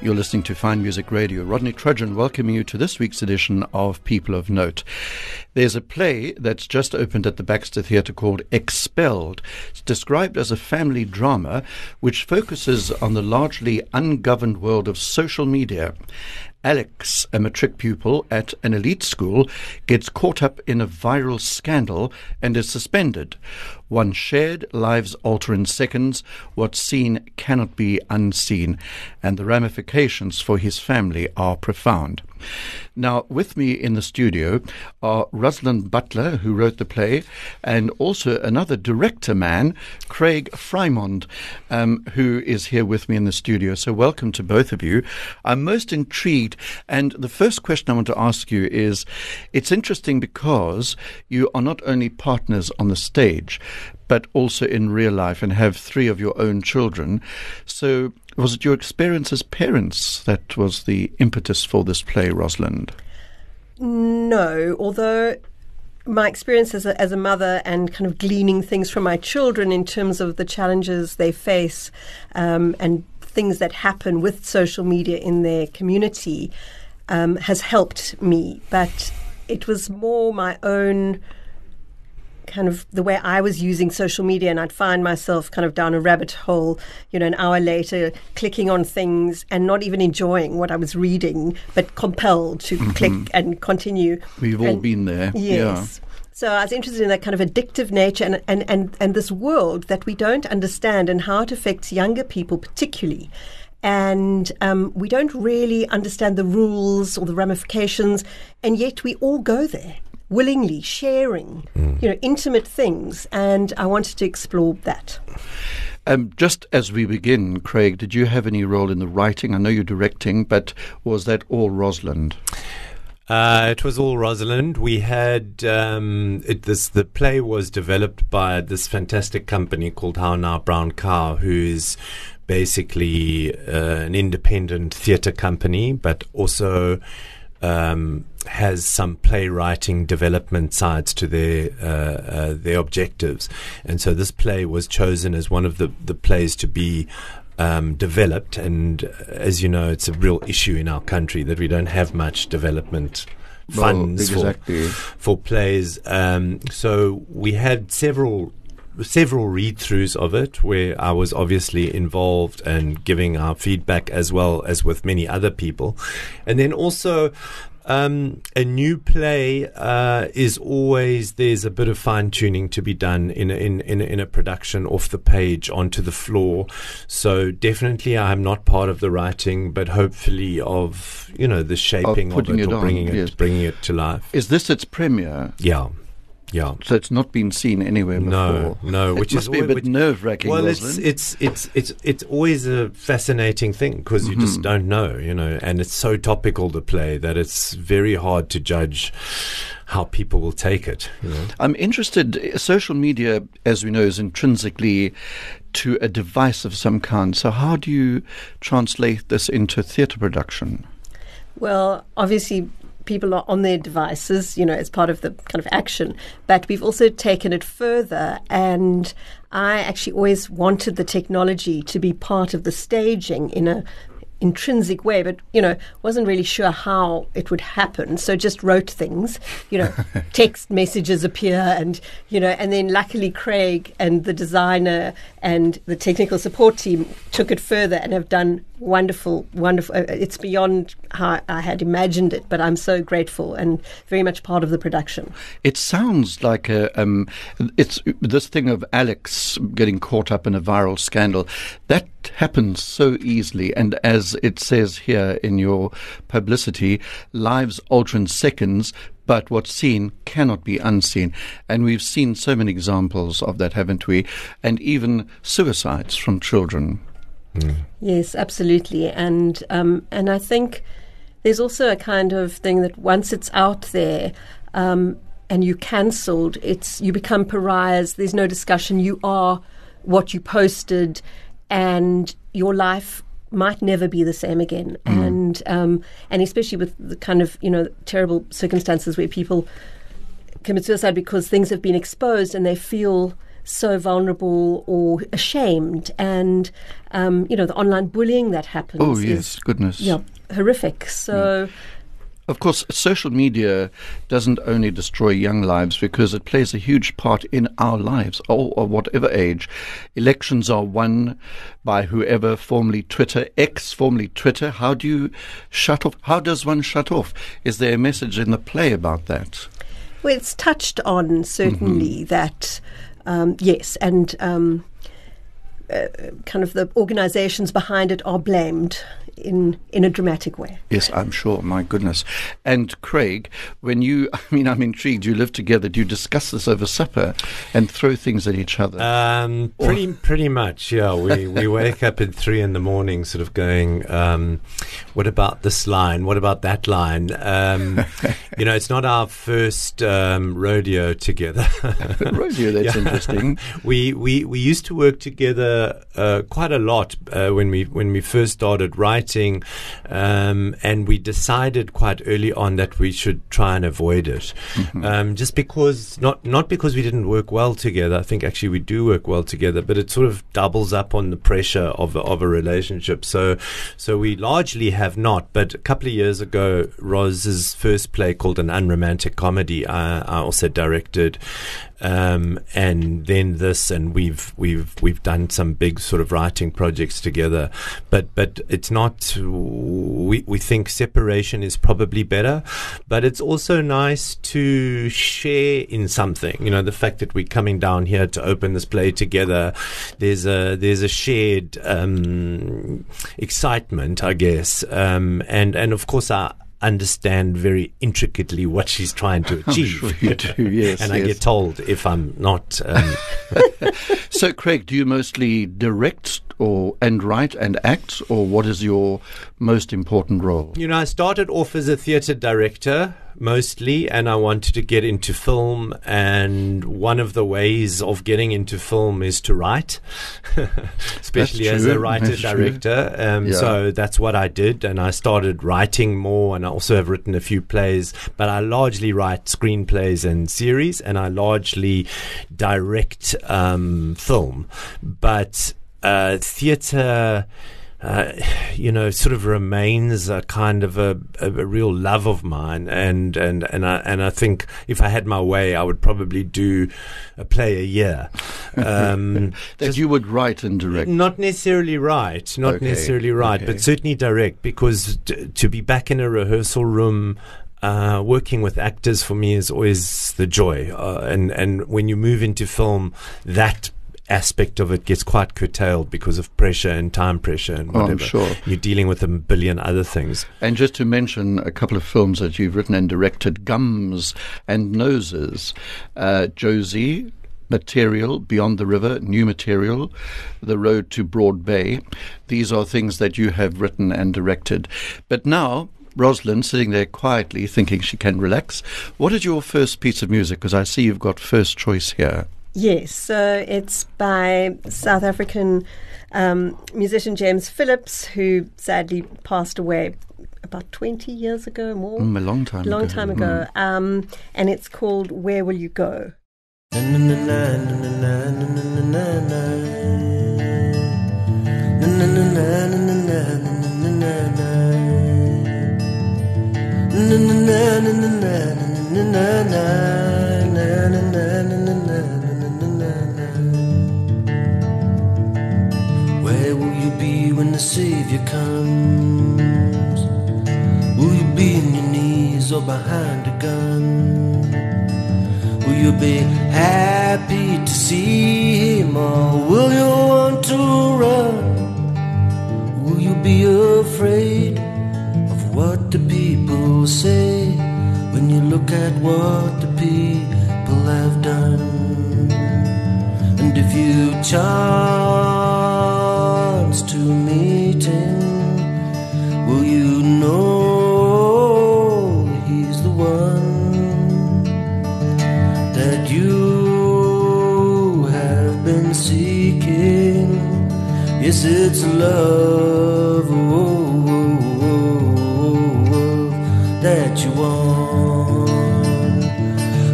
You're listening to Fine Music Radio. Rodney Trudgeon welcoming you to this week's edition of People of Note. There's a play that's just opened at the Baxter Theatre called Expelled. It's described as a family drama which focuses on the largely ungoverned world of social media. Alex, a matric pupil at an elite school, gets caught up in a viral scandal and is suspended. One shared lives alter in seconds. What's seen cannot be unseen, and the ramifications for his family are profound. Now, with me in the studio are Rosalind Butler, who wrote the play, and also another director man, Craig Freimond, um, who is here with me in the studio. So, welcome to both of you. I'm most intrigued, and the first question I want to ask you is it's interesting because you are not only partners on the stage, but also in real life and have three of your own children. So, was it your experience as parents that was the impetus for this play, Rosalind? No, although my experience as a, as a mother and kind of gleaning things from my children in terms of the challenges they face um, and things that happen with social media in their community um, has helped me. But it was more my own kind of the way I was using social media, and I'd find myself kind of down a rabbit hole, you know, an hour later, clicking on things and not even enjoying what I was reading, but compelled to mm-hmm. click and continue. We've and all been there. Yes. Yeah. So I was interested in that kind of addictive nature and, and, and, and this world that we don't understand and how it affects younger people particularly and um, we don't really understand the rules or the ramifications, and yet we all go there willingly sharing, mm. you know, intimate things, and I wanted to explore that. Um, just as we begin, Craig, did you have any role in the writing? I know you're directing, but was that all Rosalind? Uh, it was all Rosalind. We had um, it, this. The play was developed by this fantastic company called How Now Brown Cow, who is basically uh, an independent theatre company, but also um, has some playwriting development sides to their uh, uh, their objectives, and so this play was chosen as one of the the plays to be. Um, developed, and uh, as you know, it's a real issue in our country that we don't have much development funds well, exactly. for, for plays. Um, so we had several several read throughs of it where I was obviously involved and giving our feedback as well as with many other people. And then also um, a new play uh, is always there's a bit of fine tuning to be done in a, in in a, in a production off the page onto the floor. So definitely, I'm not part of the writing, but hopefully of you know the shaping of, of it, it or on, bringing yes. it bringing it to life. Is this its premiere? Yeah. Yeah. So it's not been seen anywhere before. No, no. Which is be a bit nerve wracking. Well, it's, it's it's it's it's always a fascinating thing because mm-hmm. you just mm-hmm. don't know, you know, and it's so topical to play that it's very hard to judge how people will take it. You know? I'm interested. Social media, as we know, is intrinsically to a device of some kind. So how do you translate this into theatre production? Well, obviously, people are on their devices, you know, as part of the kind of action. But we've also taken it further, and I actually always wanted the technology to be part of the staging in a intrinsic way, but you know, wasn't really sure how it would happen. So just wrote things, you know, text messages appear, and you know, and then luckily Craig and the designer and the technical support team took it further and have done wonderful, wonderful. Uh, it's beyond how I had imagined it, but I'm so grateful and very much part of the production. It sounds like a, um, it's this thing of Alex getting caught up in a viral scandal that happens so easily, and as it says here in your publicity, lives alter in seconds. But what's seen cannot be unseen. And we've seen so many examples of that, haven't we? And even suicides from children. Mm. Yes, absolutely, and um, and I think there's also a kind of thing that once it's out there. Um, and you cancelled, it's you become pariahs. There's no discussion. You are what you posted, and your life might never be the same again. Mm. And um, and especially with the kind of you know terrible circumstances where people commit suicide because things have been exposed and they feel so vulnerable or ashamed. And um, you know the online bullying that happens. Oh yes, goodness. yeah, horrific. So. Of course, social media doesn't only destroy young lives because it plays a huge part in our lives, or, or whatever age. Elections are won by whoever, formerly Twitter, X, formerly Twitter. How do you shut off? How does one shut off? Is there a message in the play about that? Well, it's touched on certainly that um, yes, and um, uh, kind of the organisations behind it are blamed in in a dramatic way. Yes, I'm sure. My goodness. And Craig, when you, I mean, I'm intrigued. You live together. Do you discuss this over supper and throw things at each other? Um, pretty, pretty much, yeah. We we wake up at three in the morning, sort of going, um, "What about this line? What about that line?" Um, you know, it's not our first um, rodeo together. Rodeo, that's Yeah. interesting. we we we used to work together uh, quite a lot uh, when we when we first started writing, um, and we decided quite early on that we should try and avoid it, um, just because not not because we didn't work well together. I think actually we do work well together, but it sort of doubles up on the pressure of a, of a relationship. So so we largely have not. But a couple of years ago, Roz's first play called an unromantic comedy, I, I also directed um, and then this, and we've we've we've done some big sort of writing projects together. But but it's not. We we think separation is probably better, but it's also nice to share in something. You know, the fact that we're coming down here to open this play together. There's a there's a shared um, excitement, I guess, um, and and of course I understand very intricately what she's trying to achieve. I'm sure you do, yes, and I get told if I'm not. Um, So, Craig, do you mostly direct or and write and act, or what is your most important role? you know, I started off as a theatre director mostly, and I wanted to get into film. And one of the ways of getting into film is to write, especially as a writer that's director. Um, Yeah. So that's what I did, and I started writing more. And I also have written a few plays, but I largely write screenplays and series, and I largely direct um, film. But uh, theatre. Uh, you know, sort of remains a kind of a, a, a real love of mine, and and and I and I think if I had my way, I would probably do a play a year. Um, That you would write and direct. not necessarily right, not Okay, necessarily right, okay. but certainly direct because t- to be back in a rehearsal room. Uh, working with actors for me is always the joy, uh, and and when you move into film, that aspect of it gets quite curtailed because of pressure and time pressure and Oh, I'm whatever. sure. You're dealing with a billion other things. And just to mention a couple of films that you've written and directed Gums and Noses, uh, Jozi, Material, Beyond the River, New Material, The Road to Broad Bay. These are things that you have written and directed. But now, Rosalind sitting there quietly thinking she can relax. What is your first piece of music? Because I see you've got first choice here. Yes, so it's by South African um, musician James Phillips, who sadly passed away about 20 years ago, more. Mm, a long time long ago. time ago. Um, and it's called Where Will You Go? The Savior comes? Will you be on your knees or behind a gun? Will you be happy to see him or will you want to run? Will you be afraid of what the people say when you look at what the people have done? And if you chance it's love oh, oh, oh, oh, that you want.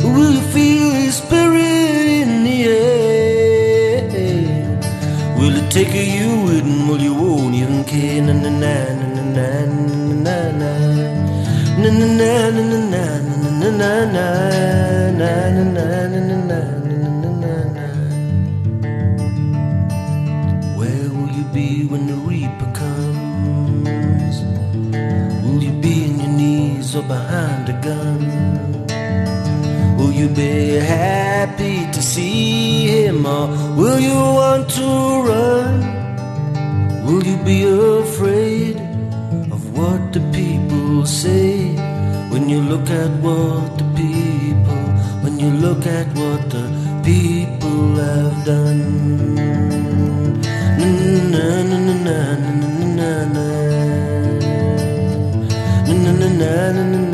Will you feel his spirit in the air? Will it take you with him? Will you won't even care? Na na na na na na na na na na na na na na na na a gun? Will you be happy to see him or will you want to run? Will you be afraid of what the people say when you look at what the people, when you look at what the people have done? Na na na na na. Na na na na na na na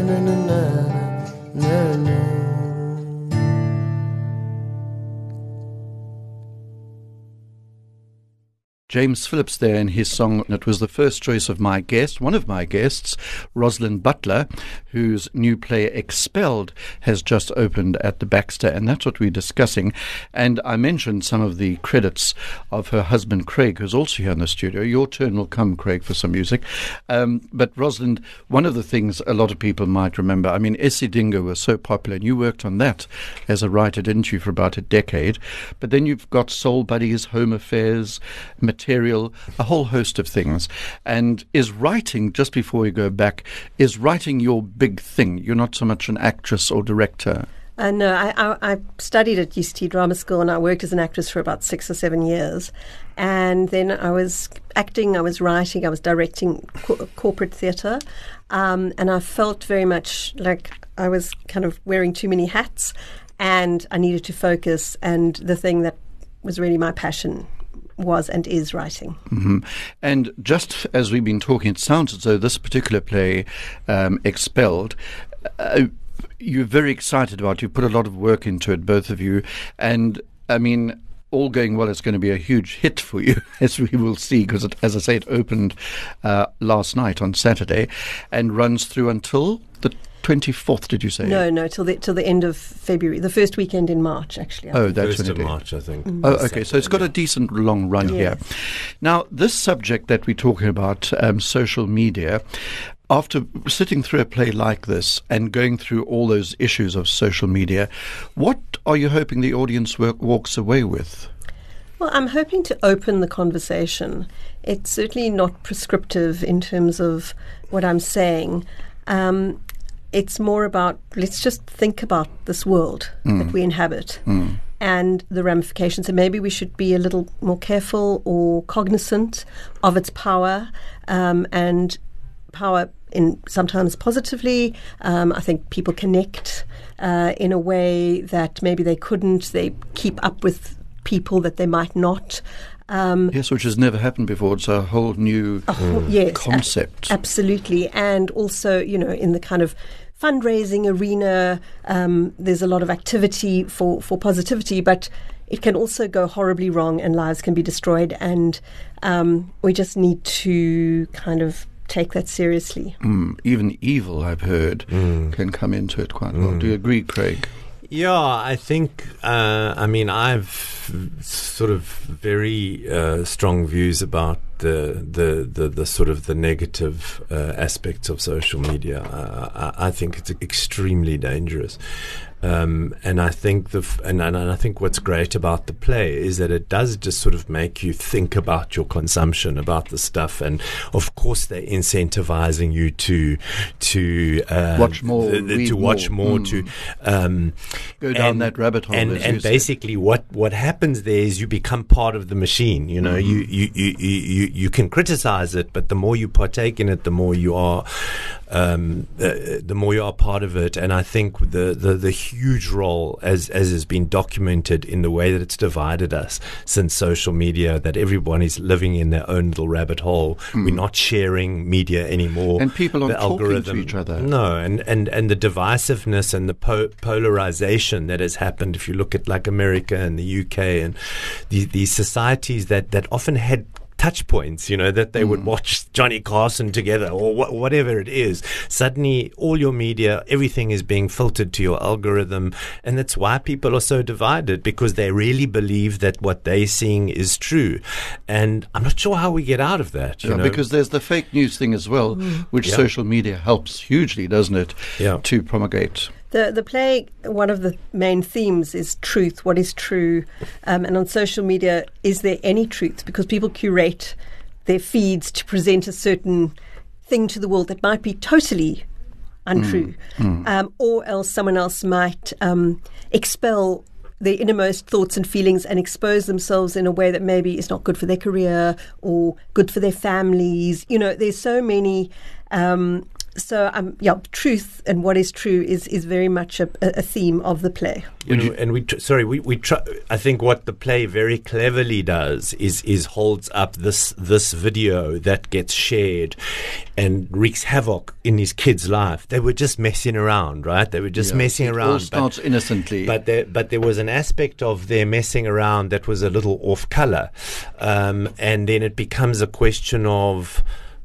James Phillips there in his song. It was the first choice of my guest, one of my guests, Rosalind Butler, whose new play Expelled has just opened at the Baxter, and that's what we're discussing. And I mentioned some of the credits of her husband Craig, who's also here in the studio. Your turn will come, Craig, for some music. Um, but Rosalind, one of the things a lot of people might remember, I mean, Isidingo was so popular, and you worked on that as a writer, didn't you, for about a decade? But then you've got Soul Buddyz, Home Affairs, material, a whole host of things. And is writing, just before we go back, is writing your big thing? You're not so much an actress or director. Uh, no, I, I, I studied at UCT Drama School and I worked as an actress for about six or seven years. And then I was acting, I was writing, I was directing co- corporate theatre. Um, and I felt very much like I was kind of wearing too many hats and I needed to focus. And the thing that was really my passion was and is writing. hmm And just as we've been talking, it sounds as though this particular play, um, Expelled, uh, you're very excited about. You put a lot of work into it, both of you. And I mean, all going well, it's going to be a huge hit for you, as we will see, because as I say, it opened uh, last night on Saturday and runs through until the 24th, did you say? No, no, till the till the end of February, the first weekend in March, actually. I Oh, think. that's First when of it is. March, I think. Oh, okay. So it's got a decent long run here. Yes. Now, this subject that we're talking about, um, social media, after sitting through a play like this and going through all those issues of social media, what are you hoping the audience work, walks away with? Well, I'm hoping to open the conversation. It's certainly not prescriptive in terms of what I'm saying. Um, it's more about let's just think about this world that we inhabit and the ramifications. And maybe we should be a little more careful or cognizant of its power um, and power in sometimes positively. Um, I think people connect uh, in a way that maybe they couldn't. They keep up with people that they might not. Um, Yes, which has never happened before. It's a whole new oh, yes, a- concept. absolutely, and also you know in the kind of fundraising arena, um, there's a lot of activity for for positivity, but it can also go horribly wrong, and lives can be destroyed, and um, we just need to kind of take that seriously. Mm, even evil, I've heard, can come into it quite well. Do you agree, Craig? Yeah, I think. Uh, I mean, I've sort of very uh, strong views about the, the the the sort of the negative uh, aspects of social media. I, I think it's extremely dangerous. Um, and I think the f- and, and I think what's great about the play is that it does just sort of make you think about your consumption, about the stuff, and of course they're incentivizing you to to uh, Watch more, th- th- read to watch more. more, Mm. to um, Go down that rabbit hole, And, and you said. basically, what, what happens there is you become part of the machine. You know, Mm-hmm. you, you, you, you, you can criticize it, but the more you partake in it, the more you are um, uh, the more you are part of it. And I think the, the, the huge role, as, as has been documented in the way that it's divided us since social media, that everyone is living in their own little rabbit hole. Mm. We're not sharing media anymore. And people aren't the talking algorithm, to each other. No, and, and, and the divisiveness and the po- polarization that has happened, if you look at like America and the UK and the, these societies that, that often had touch points, you know, that they mm. would watch Johnny Carson together or wh- whatever it is. Suddenly, all your media, everything is being filtered to your algorithm. And that's why people are so divided because they really believe that what they're seeing is true. And I'm not sure how we get out of that. Yeah, know? because there's the fake news thing as well, mm. which yeah. social media helps hugely, doesn't it, yeah. to promulgate. The the play one of the main themes is truth. What is true? Um, and on social media, is there any truth? Because people curate their feeds to present a certain thing to the world that might be totally untrue, mm. Mm. Um, or else someone else might um, expel their innermost thoughts and feelings and expose themselves in a way that maybe is not good for their career or good for their families. You know, there's so many um, so um, yeah, truth and what is true is is very much a, a theme of the play. You and we tr- sorry, we we try, I think what the play very cleverly does is is holds up this this video that gets shared and wreaks havoc in his kids' life. They were just messing around, right? They were just yeah, messing it around. All starts but, innocently, but there but there was an aspect of their messing around that was a little off color, um, and then it becomes a question of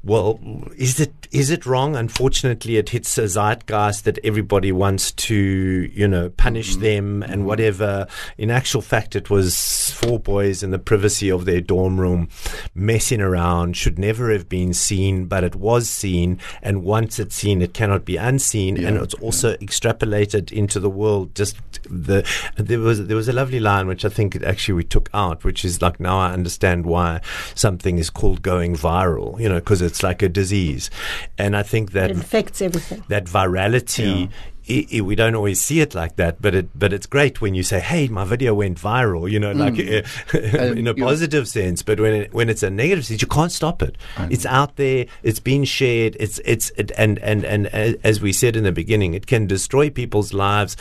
well, is it is it wrong? Unfortunately, it hits a zeitgeist that everybody wants to, you know, punish mm-hmm. them and mm-hmm. whatever. In actual fact, it was four boys in the privacy of their dorm room messing around. Should never have been seen, but it was seen. And once it's seen, it cannot be unseen. Yeah, and it's also yeah. extrapolated into the world. Just the there was there was a lovely line which I think actually we took out, which is like now I understand why something is called going viral. You know, because it's it's like a disease. And I think that it affects everything. That virality. Yeah. We don't always see it like that, but it but it's great when you say, "Hey, my video went viral," you know, mm. like uh, in a positive sense. But when it, when it's a negative sense, you can't stop it. It's out there. It's been shared. It's it's it, and and and as we said in the beginning, it can destroy people's lives,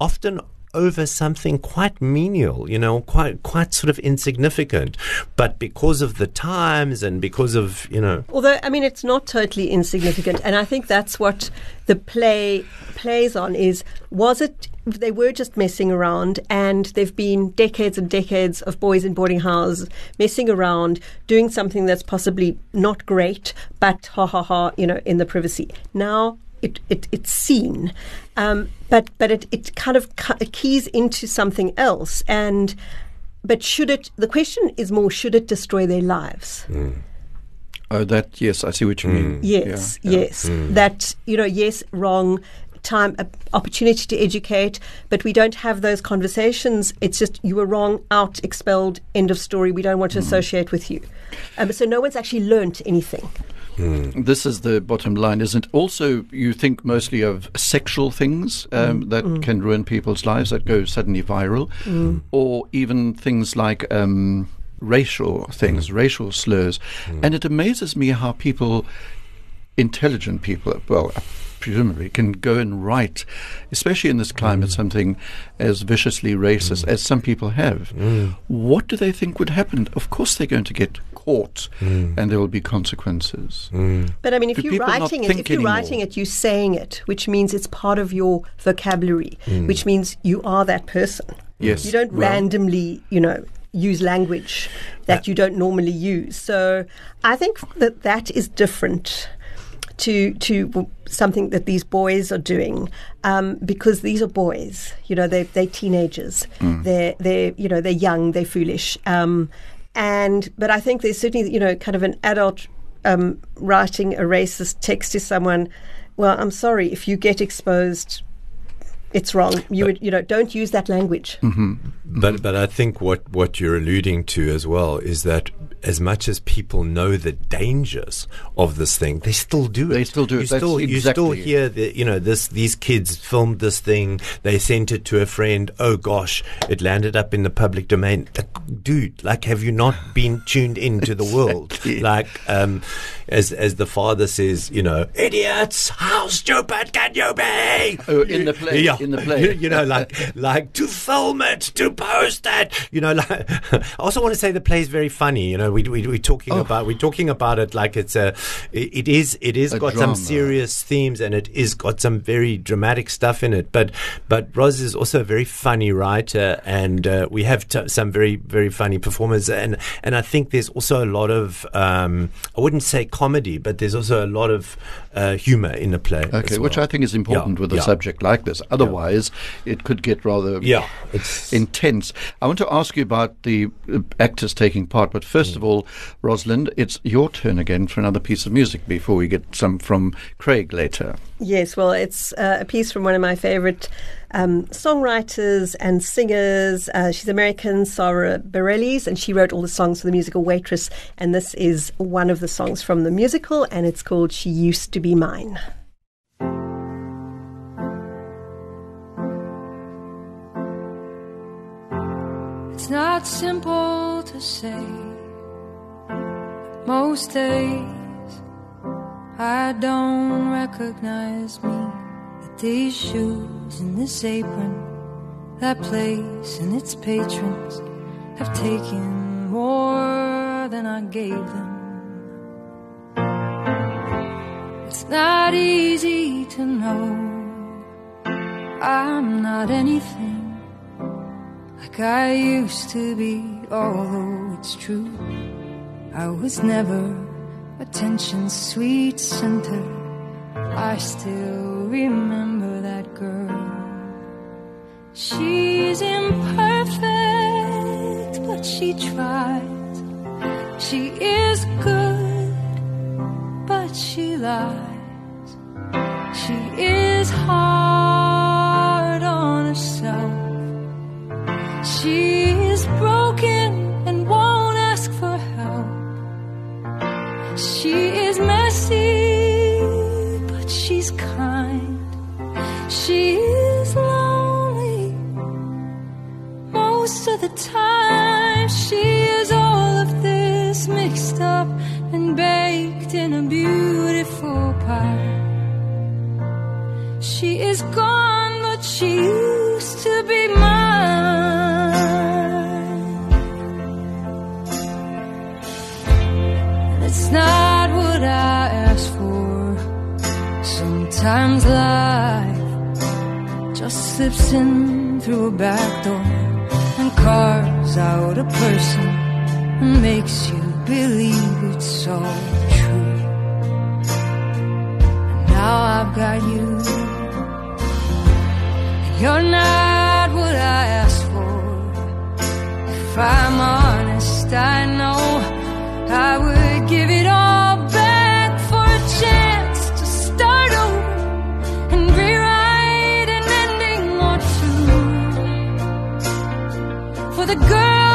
often over something quite menial, you know, quite quite sort of insignificant. But because of the times and because of you know, although I mean it's not totally insignificant, and I think that's what the play plays on is was it they were just messing around and there've been decades and decades of boys in boarding houses messing around doing something that's possibly not great but ha ha ha you know in the privacy now it, it it's seen, um, but but it it kind of keys into something else. And but should it? The question is more: should it destroy their lives? Mm. Oh, that yes, I see what you mm. mean. Yes, yeah, yes, mm. that you know, yes, wrong time, opportunity to educate, but we don't have those conversations. It's just you were wrong, out, expelled, end of story. We don't want to mm. associate with you. Um, so no one's actually learnt anything. Mm. This is the bottom line, isn't it? Also, you think mostly of sexual things um, mm. that mm. can ruin people's lives that go suddenly viral, mm. or even things like um, racial things, mm. racial slurs. Mm. And it amazes me how people, intelligent people, well, presumably can go and write, especially in this climate, mm. something as viciously racist mm. as some people have. Mm. What do they think would happen? Of course, they're going to get caught, mm. and there will be consequences. Mm. But I mean, if do you're writing it, if you're anymore? writing it, you're saying it, which means it's part of your vocabulary, mm. which means you are that person. Yes, you don't well, randomly, you know, use language that you don't normally use. So I think that that is different to to something that these boys are doing um, because these are boys. You know, they they're teenagers. Mm. They're they're you know they're young. They're foolish. Um, and but I think there's certainly you know kind of an adult um, writing a racist text to someone. Well, I'm sorry if you get exposed it's wrong. You but, would, you know, don't use that language. Mm-hmm. But but I think what what you're alluding to as well is that as much as people know the dangers of this thing, they still do it. They still do it. You That's still, you still hear that, you know, this, these kids filmed this thing. They sent it to a friend. Oh gosh, it landed up in the public domain. Like, dude, like, have you not been tuned into the world? Like, um, as, as the father says, you know, idiots, how stupid can you be? Oh, in the play, Yeah. in the play. You know, like, like to film it, to post it. You know, like, I also want to say the play is very funny. You know, we, we, we're talking Oh. about, we're talking about it like it's a, it, is, it is A got drama. some serious themes and it is got some very dramatic stuff in it. But, but Roz is also a very funny writer and uh, we have t- some very, very funny performers. And, and I think there's also a lot of, um, I wouldn't say comedy, but there's also a lot of uh, humor in the play. Okay, as which. I think is important Yeah, with a yeah. subject like this. Otherwise, it could get rather Yeah, it's intense. I want to ask you about the uh, actors taking part, but first Mm. of all, Rosalind, it's your turn again for another piece of music before we get some from Craig later. Yes, well, it's uh, a piece from one of my favorite um, songwriters and singers. Uh, she's American, Sarah Bareilles, and she wrote all the songs for the musical Waitress. And this is one of the songs from the musical, and it's called She Used to Be Mine. It's not simple to say. Most days I don't recognize me. That these shoes and this apron, that place and its patrons have taken more than I gave them. It's not easy to know I'm not anything like I used to be, although it's true. I was never attention's sweet center. I still remember that girl. She's imperfect, but she tries. She is good, but she lies. She is Sometimes life just slips in through a back door and carves out a person and makes you believe it's all true. And now I've got you. And you're not what I asked for. If I'm honest, I know I would give it girl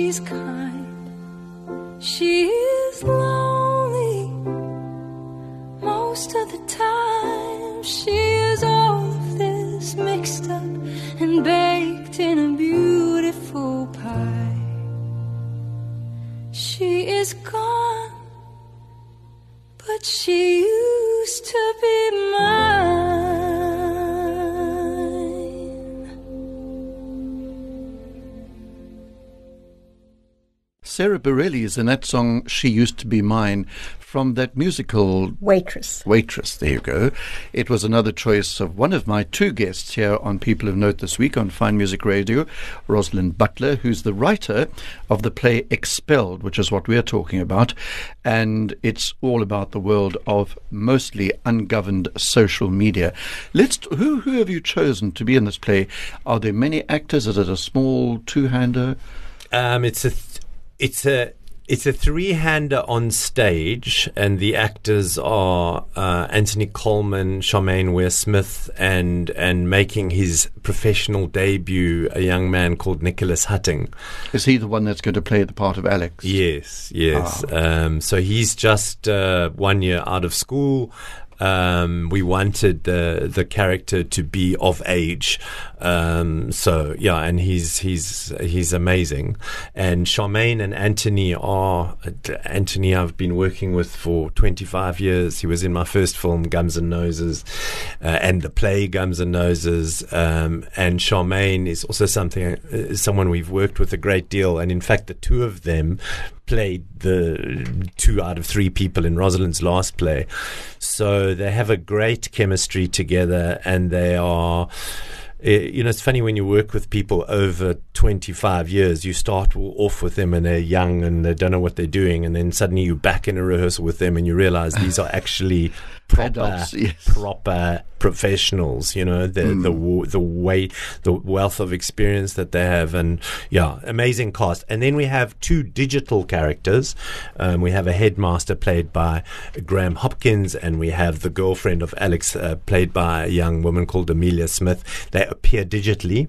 she's kind. She is lonely most of the time, she is all of this mixed up and baked in a beautiful pie. She is gone, but she Sarah Bareilles is in that song She Used to Be Mine from that musical Waitress. Waitress. There you go. It was another choice of one of my two guests here on People of Note this week on Fine Music Radio, Rosalind Butler, who's the writer of the play Expelled, which is what we're talking about. And it's all about the world of mostly ungoverned social media. Let's who who have you chosen to be in this play? Are there many actors? Is it a small two-hander? Um, it's a th- it's a it's a three-hander on stage, and the actors are uh, Anthony Coleman, Charmaine Weir-Smith, and and making his professional debut, a young man called Nicholas Hutting. Is he the one that's going to play the part of Alex? Yes, yes. Um, so he's just uh, one year out of school. Um, we wanted the the character to be of age, um, so yeah, and he's he's he's amazing. And Charmaine and Anthony are Anthony. I've been working with for 25 years. He was in my first film, Gums and Noses, uh, and the play Gums and Noses. Um, and Charmaine is also something uh, someone we've worked with a great deal. And in fact, the two of them played the two out of three people in Rosalind's last play. So they have a great chemistry together and they are. eh, You know, it's funny when you work with people over 25 years, you start off with them and they're young and they don't know what they're doing. And then suddenly you're back in a rehearsal with them and you realize these are actually proper, yes. proper professionals, you know, the, the, the way, the wealth of experience that they have. And yeah, amazing cast. And then we have two digital characters. Um, we have a headmaster played by Graham Hopkins, and we have the girlfriend of Alex uh, played by a young woman called Amelia Smith. They appear digitally.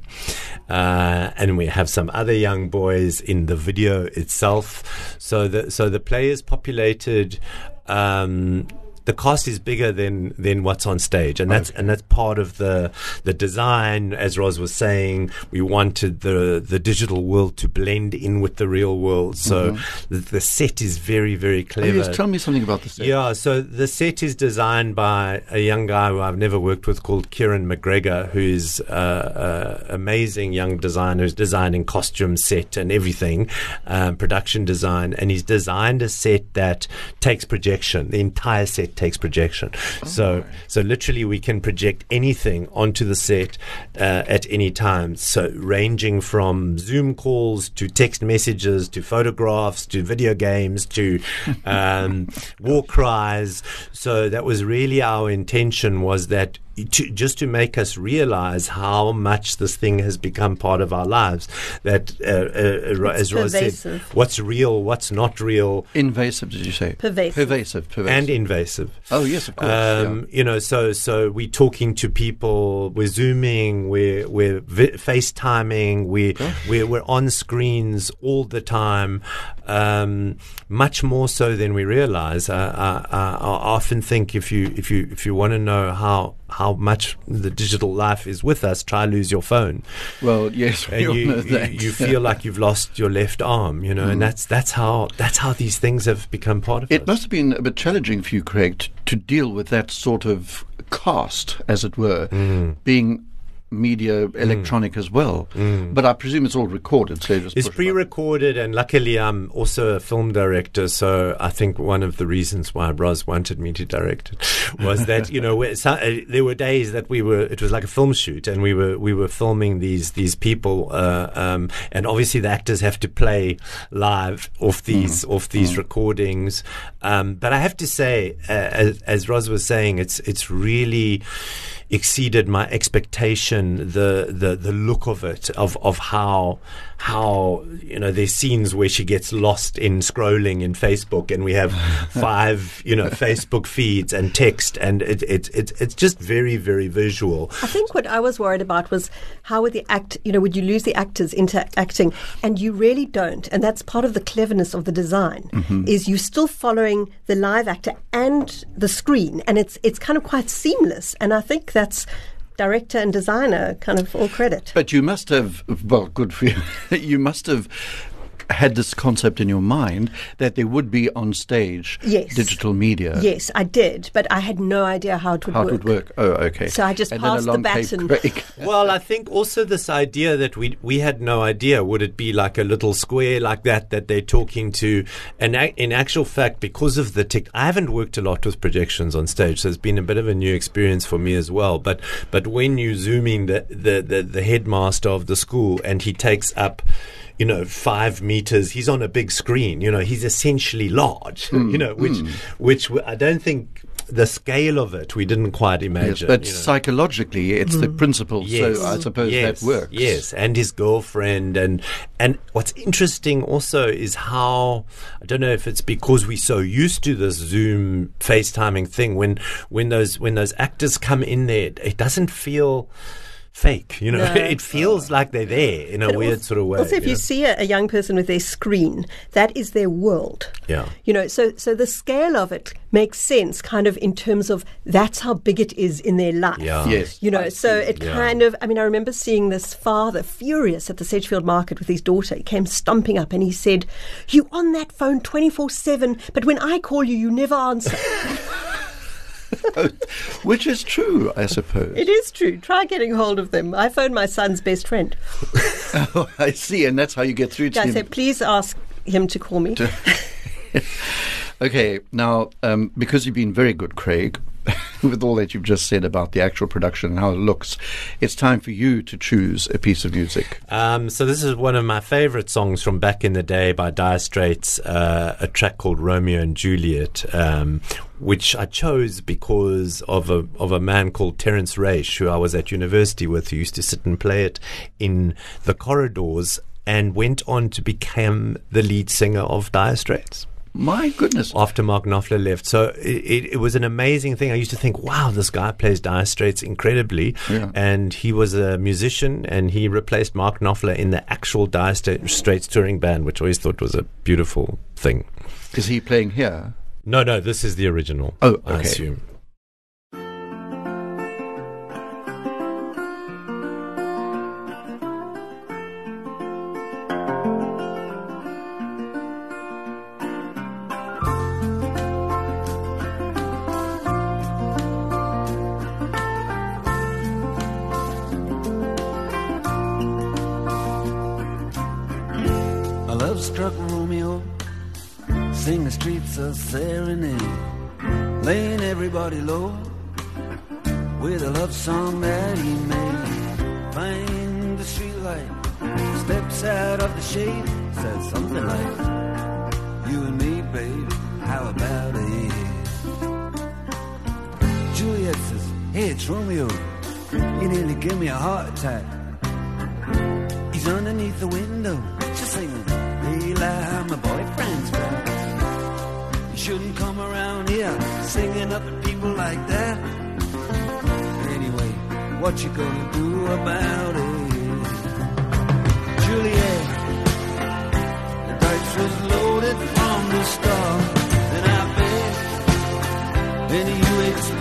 Uh, and we have some other young boys in the video itself. So the, so the play is populated. Um, the cost is bigger than than what's on stage, and that's and that's part of the the design. As Ros was saying, we wanted the the digital world to blend in with the real world, so the, the set is very very Mm-hmm. Oh, clever. yes, tell me something about the set. Yeah, so the set is designed by a young guy who I've never worked with called Kieran McGregor, who's uh, uh, amazing young designer who's designing costume set and everything, um, production design, and he's designed a set that takes projection. The entire set takes projection. So, so literally we can project anything onto the set uh, at any time. So ranging from Zoom calls to text messages to photographs to video games to um, war cries. So that was really our intention was that to, just to make us realize how much this thing has become part of our lives. That, uh, uh, uh, as Ros said, what's real, what's not real, Invasive, did you say? Pervasive. Pervasive. Pervasive. and invasive. oh yes, of course. Um, You know, so so we're talking to people, we're zooming, we're we're vi- FaceTiming, we we're we're on screens all the time, um, much more so than we realize. Uh, uh, uh, I often think if you if you if you want to know how how much the digital life is with us, try lose your phone. Well, yes, we you, you you feel like you've lost your left arm. You know, and that's that's how that's how these things have become part of It us. must have been a bit challenging for you, Craig, t- to deal with that sort of cast, as it were, Mm. being media electronic as well. But I presume it's all recorded, so Mm. It's push a button. pre-recorded, and luckily I'm also a film director. So I think one of the reasons why Ros wanted me to direct it was that you know uh, there were days that we were it was like a film shoot, and we were we were filming these these people, uh, um, and obviously the actors have to play live off these off these recordings. Um, but I have to say, uh, as, as Ros was saying, it's it's really exceeded my expectation. The the the look of it, of of how how you know there's scenes where she gets lost in scrolling in Facebook, and we have five you know Facebook feeds and text, and it, it, it it's just very very visual. I think what I was worried about was how would the act, you know, would you lose the actors into acting? And you really don't. And that's part of the cleverness of the design mm-hmm. is you're still following the live actor and the screen, and it's it's kind of quite seamless. And I think that's director and designer kind of all credit. But you must have, well, good for you. you must have had this concept in your mind that there would be on stage Yes. digital media. Yes, I did, but I had no idea how it would How work. it would work. Oh, okay. So I just and then passed the baton. Well, I think also this idea that we we had no idea would it be like a little square like that that they're talking to, and in actual fact, because of the tech, I haven't worked a lot with projections on stage, so it's been a bit of a new experience for me as well. But but when you zoom in the the the, the headmaster of the school and he takes up. You know, five meters. He's on a big screen. You know, he's essentially large. Hmm, you know, which, which I don't think the scale of it we didn't quite Yes, imagine. but you know. psychologically, it's the principle. Yes. So I suppose yes, that works. Yes, and his girlfriend, and and what's interesting also is how I don't know if it's because we're so used to this Zoom FaceTiming thing. When when those when those actors come in there, it doesn't feel fake. You know, No. it feels like they're there in a But weird also- sort of way. Also, if you know? see a, a young person with their screen, that is their world. Yeah. You know, so so the scale of it makes sense, kind of in terms of that's how big it is in their life. Yeah. Yes. You know, I so see. it Yeah. kind of. I mean, I remember seeing this father furious at the Sedgefield market with his daughter. He came stumping up and he said, "You on that phone twenty four seven, but when I call you, you never answer." Which is true, I suppose. it is true. Try getting hold of them. I phoned my son's best friend. Oh, I see, and that's how you get through to I him. said, "Please ask him to call me." Okay, now um, because you've been very good, Craig, with all that you've just said about the actual production and how it looks, it's time for you to choose a piece of music. Um, so this is one of my favorite songs from back in the day by Dire Straits, uh, a track called Romeo and Juliet, um, which I chose because of a of a man called Terence Reis, who I was at university with, who used to sit and play it in the corridors, and went on to become the lead singer of Dire Straits My goodness. after Mark Knopfler left. So it, it, it was an amazing thing. I used to think, wow, this guy plays Dire Straits incredibly. Yeah. And he was a musician and he replaced Mark Knopfler in the actual Dire Straits touring band, which I always thought was a beautiful thing. Is he playing here? No, no, this is the original. Oh, I assume. A heart attack. He's underneath the window, just singing, Eli, my boyfriend's back. You shouldn't come around here singing up at people like that. Anyway, what you gonna do about it? Juliet, the dice was loaded from the start, and I bet then you exploded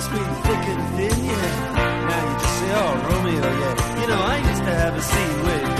Promised thick and thin, yeah. Now you just say, oh, Romeo, yeah. You know, I used to have a scene with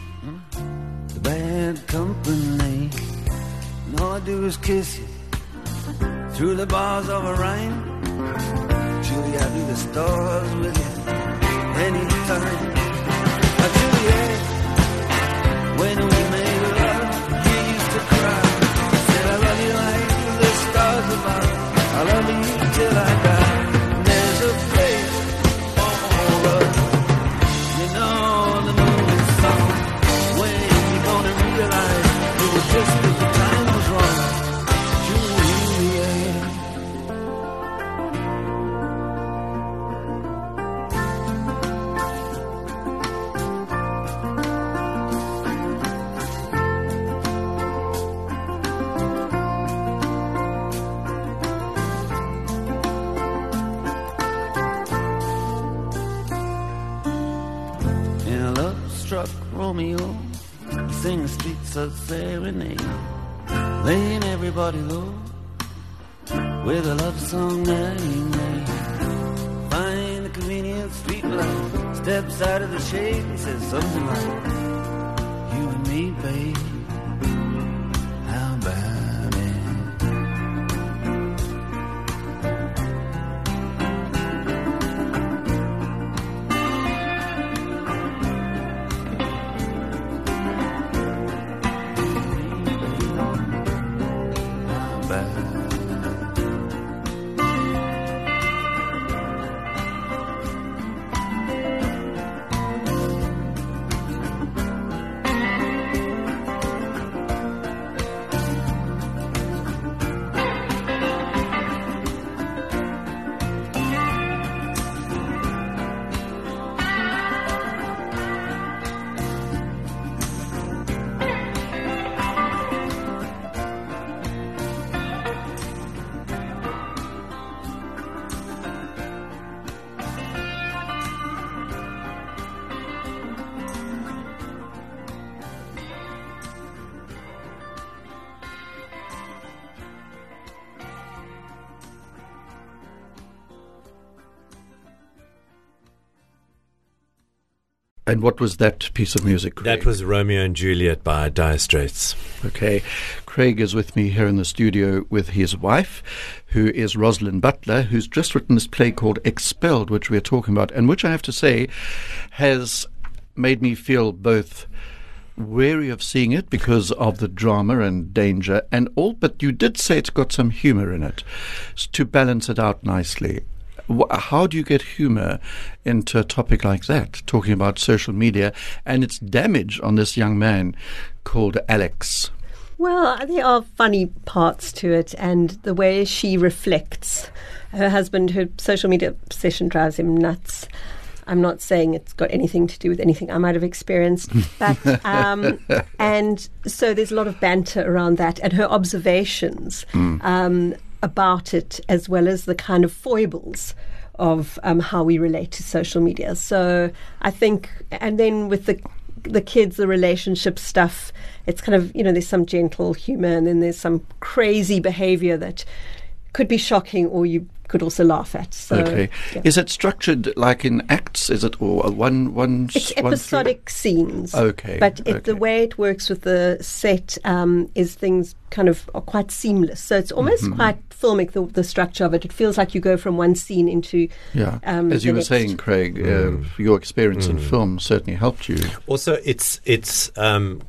company. And all I do is kiss you through the bars of a rain. Julie, I do the stars with you anytime. Now, when we made love, you used to cry. Said I love you like the stars above. I love you till I die. Love-struck Romeo, sing the streets of serenade, laying everybody low with a love song that he made. Find the convenient street light, steps out of the shade and says something like, And what was that piece of music? Craig? That was Romeo and Juliet by Dire Straits. Okay. Craig is with me here in the studio with his wife, who is Rosalind Butler, who's just written this play called Expelled, which we're talking about, and which I have to say has made me feel both wary of seeing it because of the drama and danger and all but you did say it's got some humor in it to balance it out nicely Wh- how do you get humor into a topic like that talking about social media and its damage on this young man called alex? Well, there are funny parts to it, and the way she reflects. Her husband, her social media obsession drives him nuts. I'm not saying it's got anything to do with anything I might have experienced, but um, and so there's a lot of banter around that, and her observations. Um, about it, as well as the kind of foibles of um, how we relate to social media. So I think, and then with the the kids, the relationship stuff. It's kind of you know there's some gentle humor and then there's some crazy behavior that could be shocking or you could also laugh at. So, okay. yeah. Is it structured like in acts? Is it or one one? s- It's one through- episodic scenes. Okay, But it, the way it works with the set um, is things kind of are quite seamless. So it's almost Mm-hmm. quite filmic, the, the structure of it. It feels like you go from one scene into. Yeah. um, As you the were next. saying, Craig, Mm. uh, your experience in film certainly helped you. Also, it's it's um,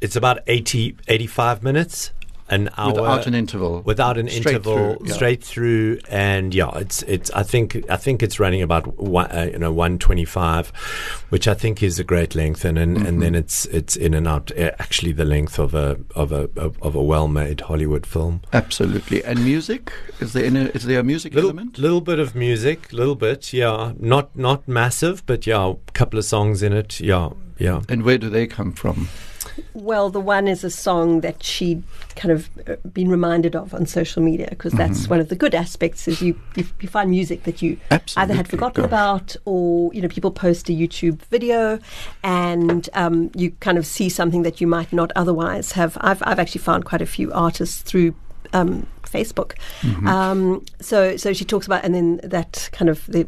it's about 80, 85 minutes, an hour Without an interval. without an Straight interval, through, yeah. straight through, and yeah, it's it's. I think I think it's running about one, uh, you know one twenty five, which I think is a great length, and and, Mm-hmm. and then it's it's in and out. uh, Actually, the length of a of a of, a well made Hollywood film. Absolutely. And music? Is there is there a music Little, element? little bit of music, little bit, yeah. Not not massive, but yeah, a couple of songs in it, yeah, yeah. And where do they come from? Well, the one is a song that she'd kind of uh, been reminded of on social media because that's Mm-hmm. one of the good aspects is you, you, you find music that you either had forgotten gosh. about or, you know, people post a YouTube video and um, you kind of see something that you might not otherwise have. I've, I've actually found quite a few artists through um, Facebook. Mm-hmm. Um, so, so she talks about, and then that kind of the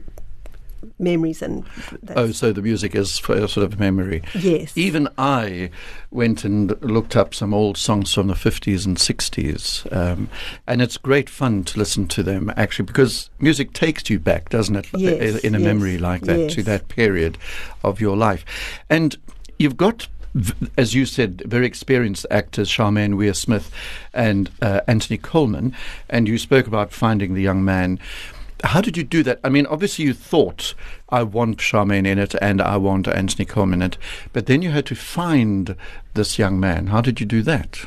memories and that's, Oh, so the music is for a sort of memory. yes. Even I went and looked up some old songs from the 50s and 60s, um, and it's great fun to listen to them actually because music takes you back, doesn't it? Yes, in a yes, memory like that to that period of your life. And you've got. As you said, very experienced actors, Charmaine Weir-Smith and uh, Anthony Coleman, and you spoke about finding the young man. How did you do that? I mean, obviously you thought I want Charmaine in it and I want Anthony Coleman in it, but then you had to find this young man. How did you do that?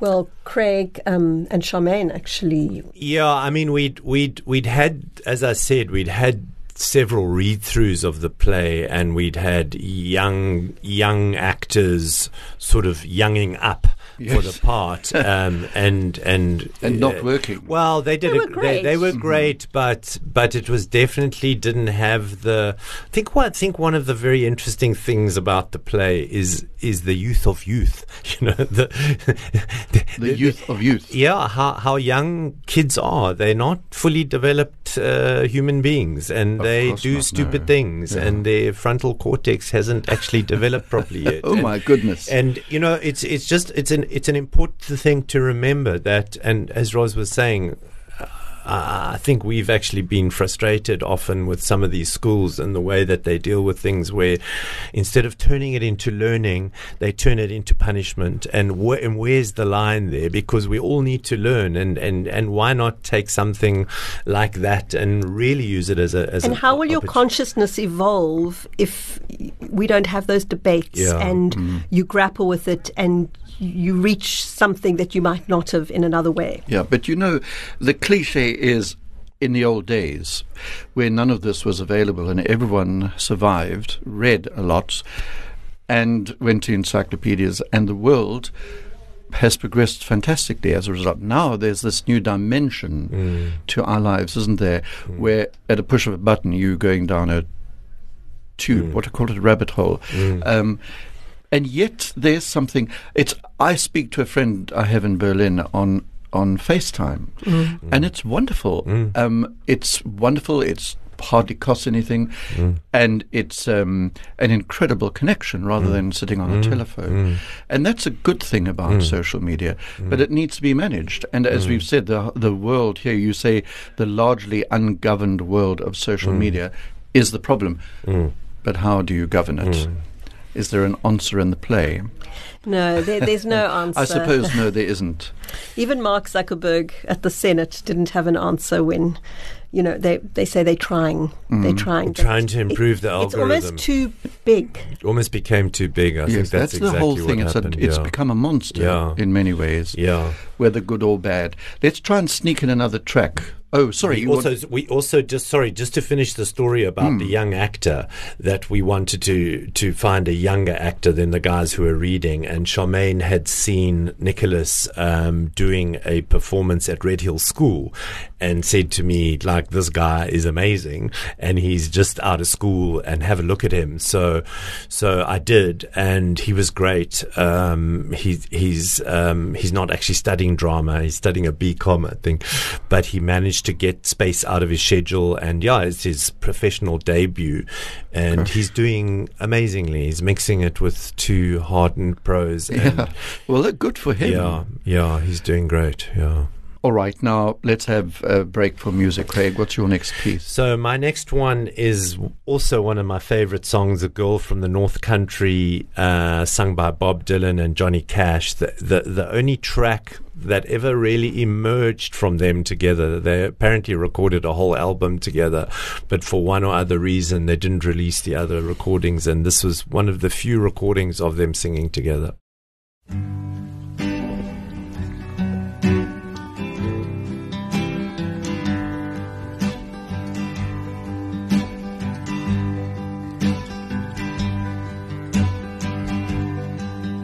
Well, Craig um, and Charmaine actually Yeah, I mean, we'd we'd we'd had, as I said, we'd had several read-throughs of the play, and we'd had young young actors sort of younging up for the part, um, and and And not uh, working. Well, they did. They a- were They, they great. were great, but but it was definitely didn't have the. I think what I think one of the very interesting things about the play is is the youth of youth. You know the The youth of youth. yeah, how how young kids are. They're not fully developed uh, human beings, and Of they do not, stupid no. things, Yeah. and their frontal cortex hasn't actually developed properly yet. Oh And- my goodness. and you know, it's it's just it's an it's an important thing to remember that, and as Roz was saying. Uh, I think we've actually been frustrated often with some of these schools and the way that they deal with things where instead of turning it into learning, they turn it into punishment. And, wh- and where's the line there? Because we all need to learn. And, and, and why not take something like that and really use it as a. As And an how will your consciousness evolve if we don't have those debates Yeah. and you grapple with it and you reach something that you might not have in another way? Yeah, but you know, the cliche is in the old days where none of this was available and everyone survived, read a lot, and went to encyclopedias, and the world has progressed fantastically as a result. Now there's this new dimension mm. to our lives, isn't there? Mm. Where at a push of a button you're going down a tube, mm. what I call it, a rabbit hole. Um, and yet there's something. It's. I speak to a friend I have in Berlin on on FaceTime, mm. and it's wonderful. Mm. Um, it's wonderful. It's hardly costs anything, mm. and it's um, an incredible connection rather than sitting on a telephone. And that's a good thing about social media, but it needs to be managed. And as we've said, the the world here, you say, the largely ungoverned world of social media is the problem. But how do you govern it? Is there an answer in the play? No, there, there's no answer. I suppose no, there isn't. Even Mark Zuckerberg at the Senate didn't have an answer when, you know, they, they say they're trying. They're Mm. trying. but Trying to improve the algorithm. It's almost too big. It almost became too big. I think that's, that's, exactly the whole thing. What It's, a, happened. it's yeah. become a monster Yeah. in many ways, yeah. whether good or bad. Let's try and sneak in another track. Oh, sorry. we also want- we also just sorry just to finish the story about Hmm. the young actor that we wanted to to find a younger actor than the guys who were reading and Charmaine had seen Nicholas um, doing a performance at Red Hill School and said to me, like, this guy is amazing and he's just out of school and have a look at him. So, so I did and he was great. Um, he, he's, um, he's not actually studying drama. He's studying a BCom, I think, but he managed to get space out of his schedule. And yeah, it's his professional debut and he's doing amazingly. He's mixing it with two hardened pros. And Yeah. Well, look, good for him. yeah, yeah, he's doing great. Yeah. All right, now let's have a break for music. Craig, what's your next piece? So my next one is also one of my favorite songs, "A Girl from the North Country," uh, sung by Bob Dylan and Johnny Cash. The, the the only track that ever really emerged from them together. They apparently recorded a whole album together, but for one or other reason, they didn't release the other recordings. And this was one of the few recordings of them singing together.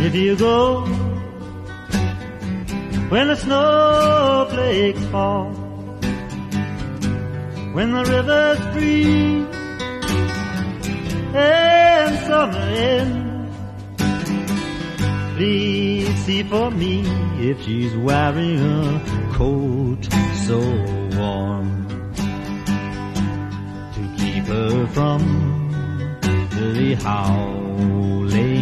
If you go. When the snowflakes fall, when the rivers freeze. And summer ends, please see for me if she's wearing a coat so warm to keep her from the howling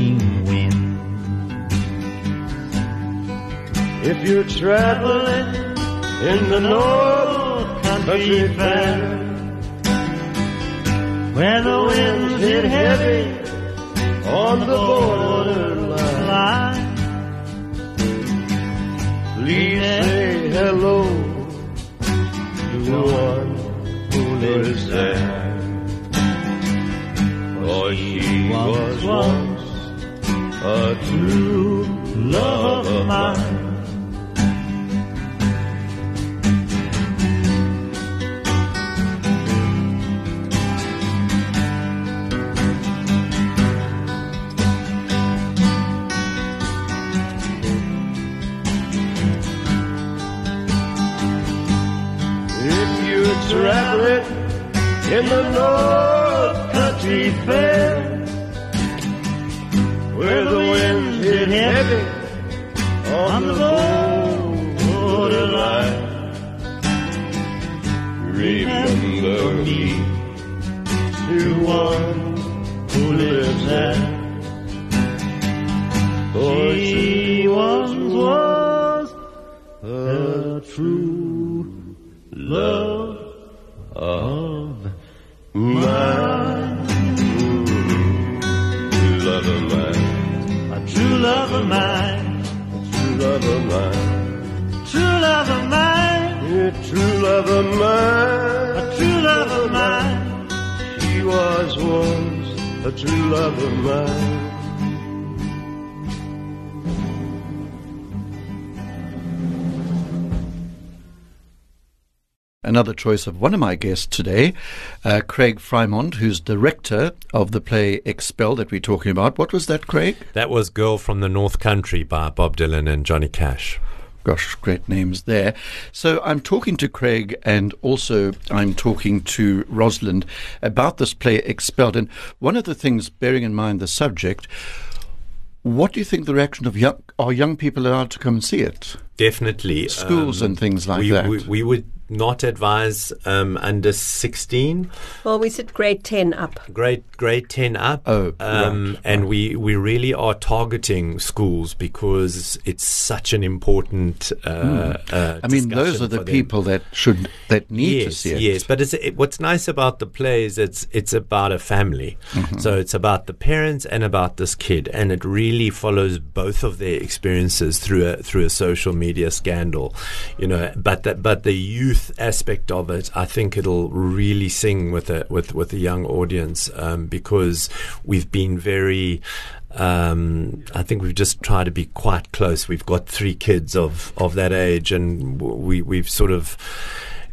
If you're traveling in the North Country Fair, Where the winds hit heavy on the borderline, line, please say hello to the one who lives there. For she was once a true love of mine. Winds love of mine. a true love of mine. She was once a true love of mine. Another choice of one of my guests today, uh, Craig Freimond, who's director of the play Expel that we're talking about. What was that, Craig? That was "Girl from the North Country" by Bob Dylan and Johnny Cash. Gosh, great names there. So I'm talking to Craig and also I'm talking to Rosalind about this play Expelled. And one of the things, bearing in mind the subject, What do you think the reaction of young are young people allowed to come and see it? Definitely. Schools um, and things like we, that. We, we would not advise um, under 16, Well, we said grade 10 up. grade grade 10 up. Oh, um, right, and we, we really are targeting schools because it's such an important. Uh, uh, Hmm. I mean, those are the for them. people that should that need yes, to see it. Yes, but it's, it, what's nice about the play is it's it's about a family. Mm-hmm. So it's about the parents and about this kid, and it really follows both of their experiences through a through a social media scandal, you know. But that but the youth aspect of it, I think it'll really sing with a with with a young audience um, because we've been very. Um, I think we've just tried to be quite close. We've got three kids of, of that age, and we we've sort of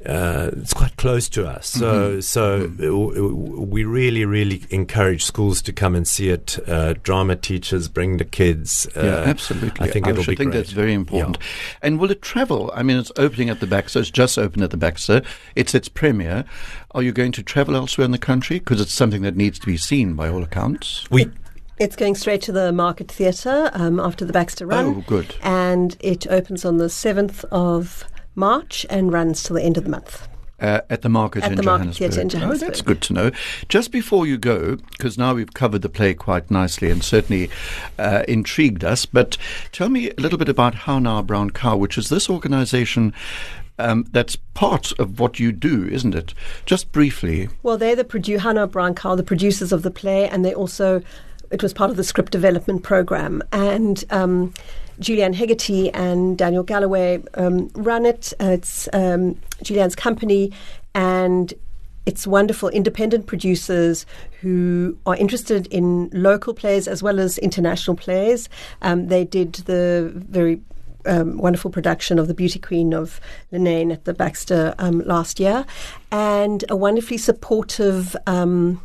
uh, it's quite close to us. So, so uh, w- w- we really, really encourage schools to come and see it. Uh, drama teachers bring the kids. Uh, Yeah, absolutely. I think it'll should be think great. that's very important. Yeah. And will it travel? I mean, it's opening at the Baxter. It's just opened at the Baxter. It's its premiere. Are you going to travel elsewhere in the country? Because it's something that needs to be seen by all accounts. We It's going straight to the Market Theatre um, after the Baxter Run. Oh, good. And it opens on the 7th of March and runs till the end of the month. Uh, at the market At in the Market Johannesburg. Theatre in Oh, that's good to know. Just before you go, because now we've covered the play quite nicely and certainly uh, intrigued us, but tell me a little bit about How Now Brown Cow, which is this organization um, that's part of what you do, isn't it? Just briefly. Well, they're the produ- How Now Brown Cow, the producers of the play, and they also it was part of the script development program. And um, Julianne Hegarty and Daniel Galloway um, run it. Uh, it's um, Julianne's company, and it's wonderful independent producers who are interested in local plays as well as international plays. Um, they did the very um, wonderful production of The Beauty Queen of Leenane at the Baxter um, last year, and a wonderfully supportive um,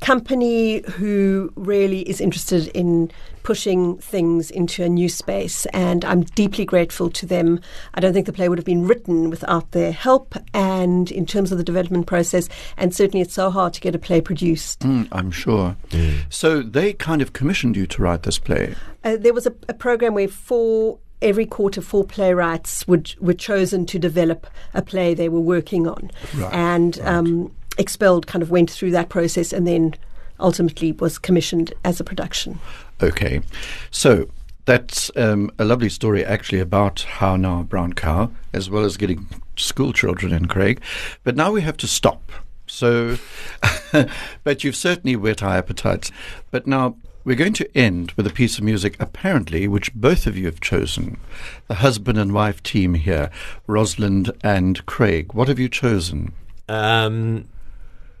company who really is interested in pushing things into a new space. And I'm deeply grateful to them. I don't think the play would have been written without their help, and in terms of the development process, and certainly it's so hard to get a play produced. Mm, I'm sure. So they kind of commissioned you to write this play. Uh, there was a, a program where four every quarter four playwrights would were chosen to develop a play they were working on, Right, and Um, expelled kind of went through that process and then ultimately was commissioned as a production. Okay. So that's um, a lovely story actually about how now brown cow, as well as getting school children in Craig. But now we have to stop. So, but you've certainly whet our appetites. But now we're going to end with a piece of music, apparently, which both of you have chosen. The husband and wife team here, Rosalind and Craig. What have you chosen? Um,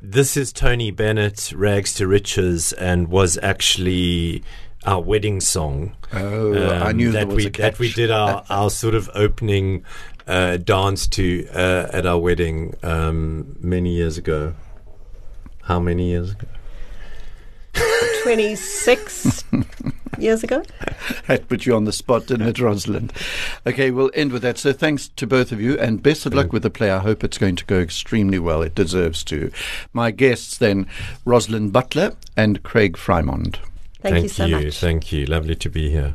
this is Tony Bennett, Rags to Riches, and was actually our wedding song. Oh, I knew there that was we a that we did our, our sort of opening uh, dance to uh, at our wedding um, many years ago. How many years ago? Twenty six years ago. That put you on the spot, didn't it, Rosalind? Okay, we'll end with that. So thanks to both of you, and best of luck mm. with the play. I hope it's going to go extremely well. It deserves to. My guests then, Rosalind Butler and Craig Freimond. Thank, you so much. Thank you. Lovely to be here.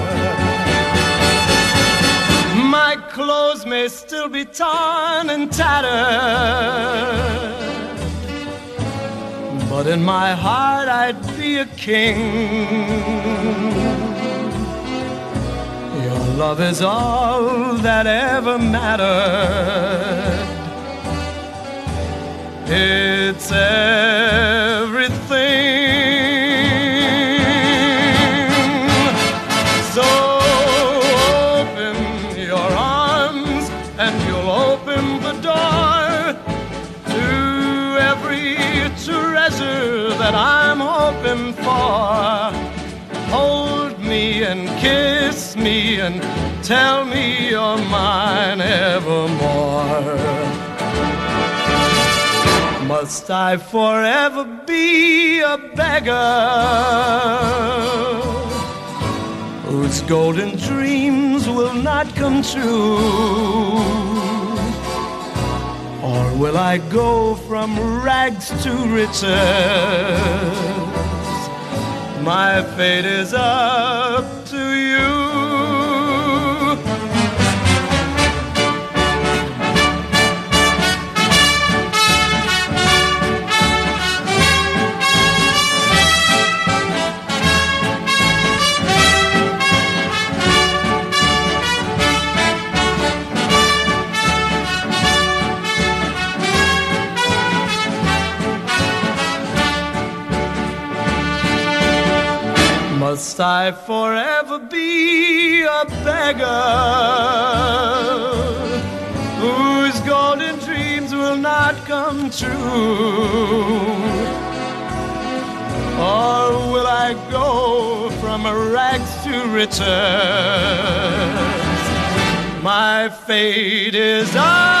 Clothes may still be torn and tattered, but in my heart I'd be a king. Your love is all that ever mattered. It's everything. Every treasure that I'm hoping for. hold me and kiss me and tell me you're mine evermore. Must I forever be a beggar whose golden dreams will not come true? Or will I go from rags to riches? My fate is up Must I forever be a beggar whose golden dreams will not come true? Or will I go from rags to riches? My fate is up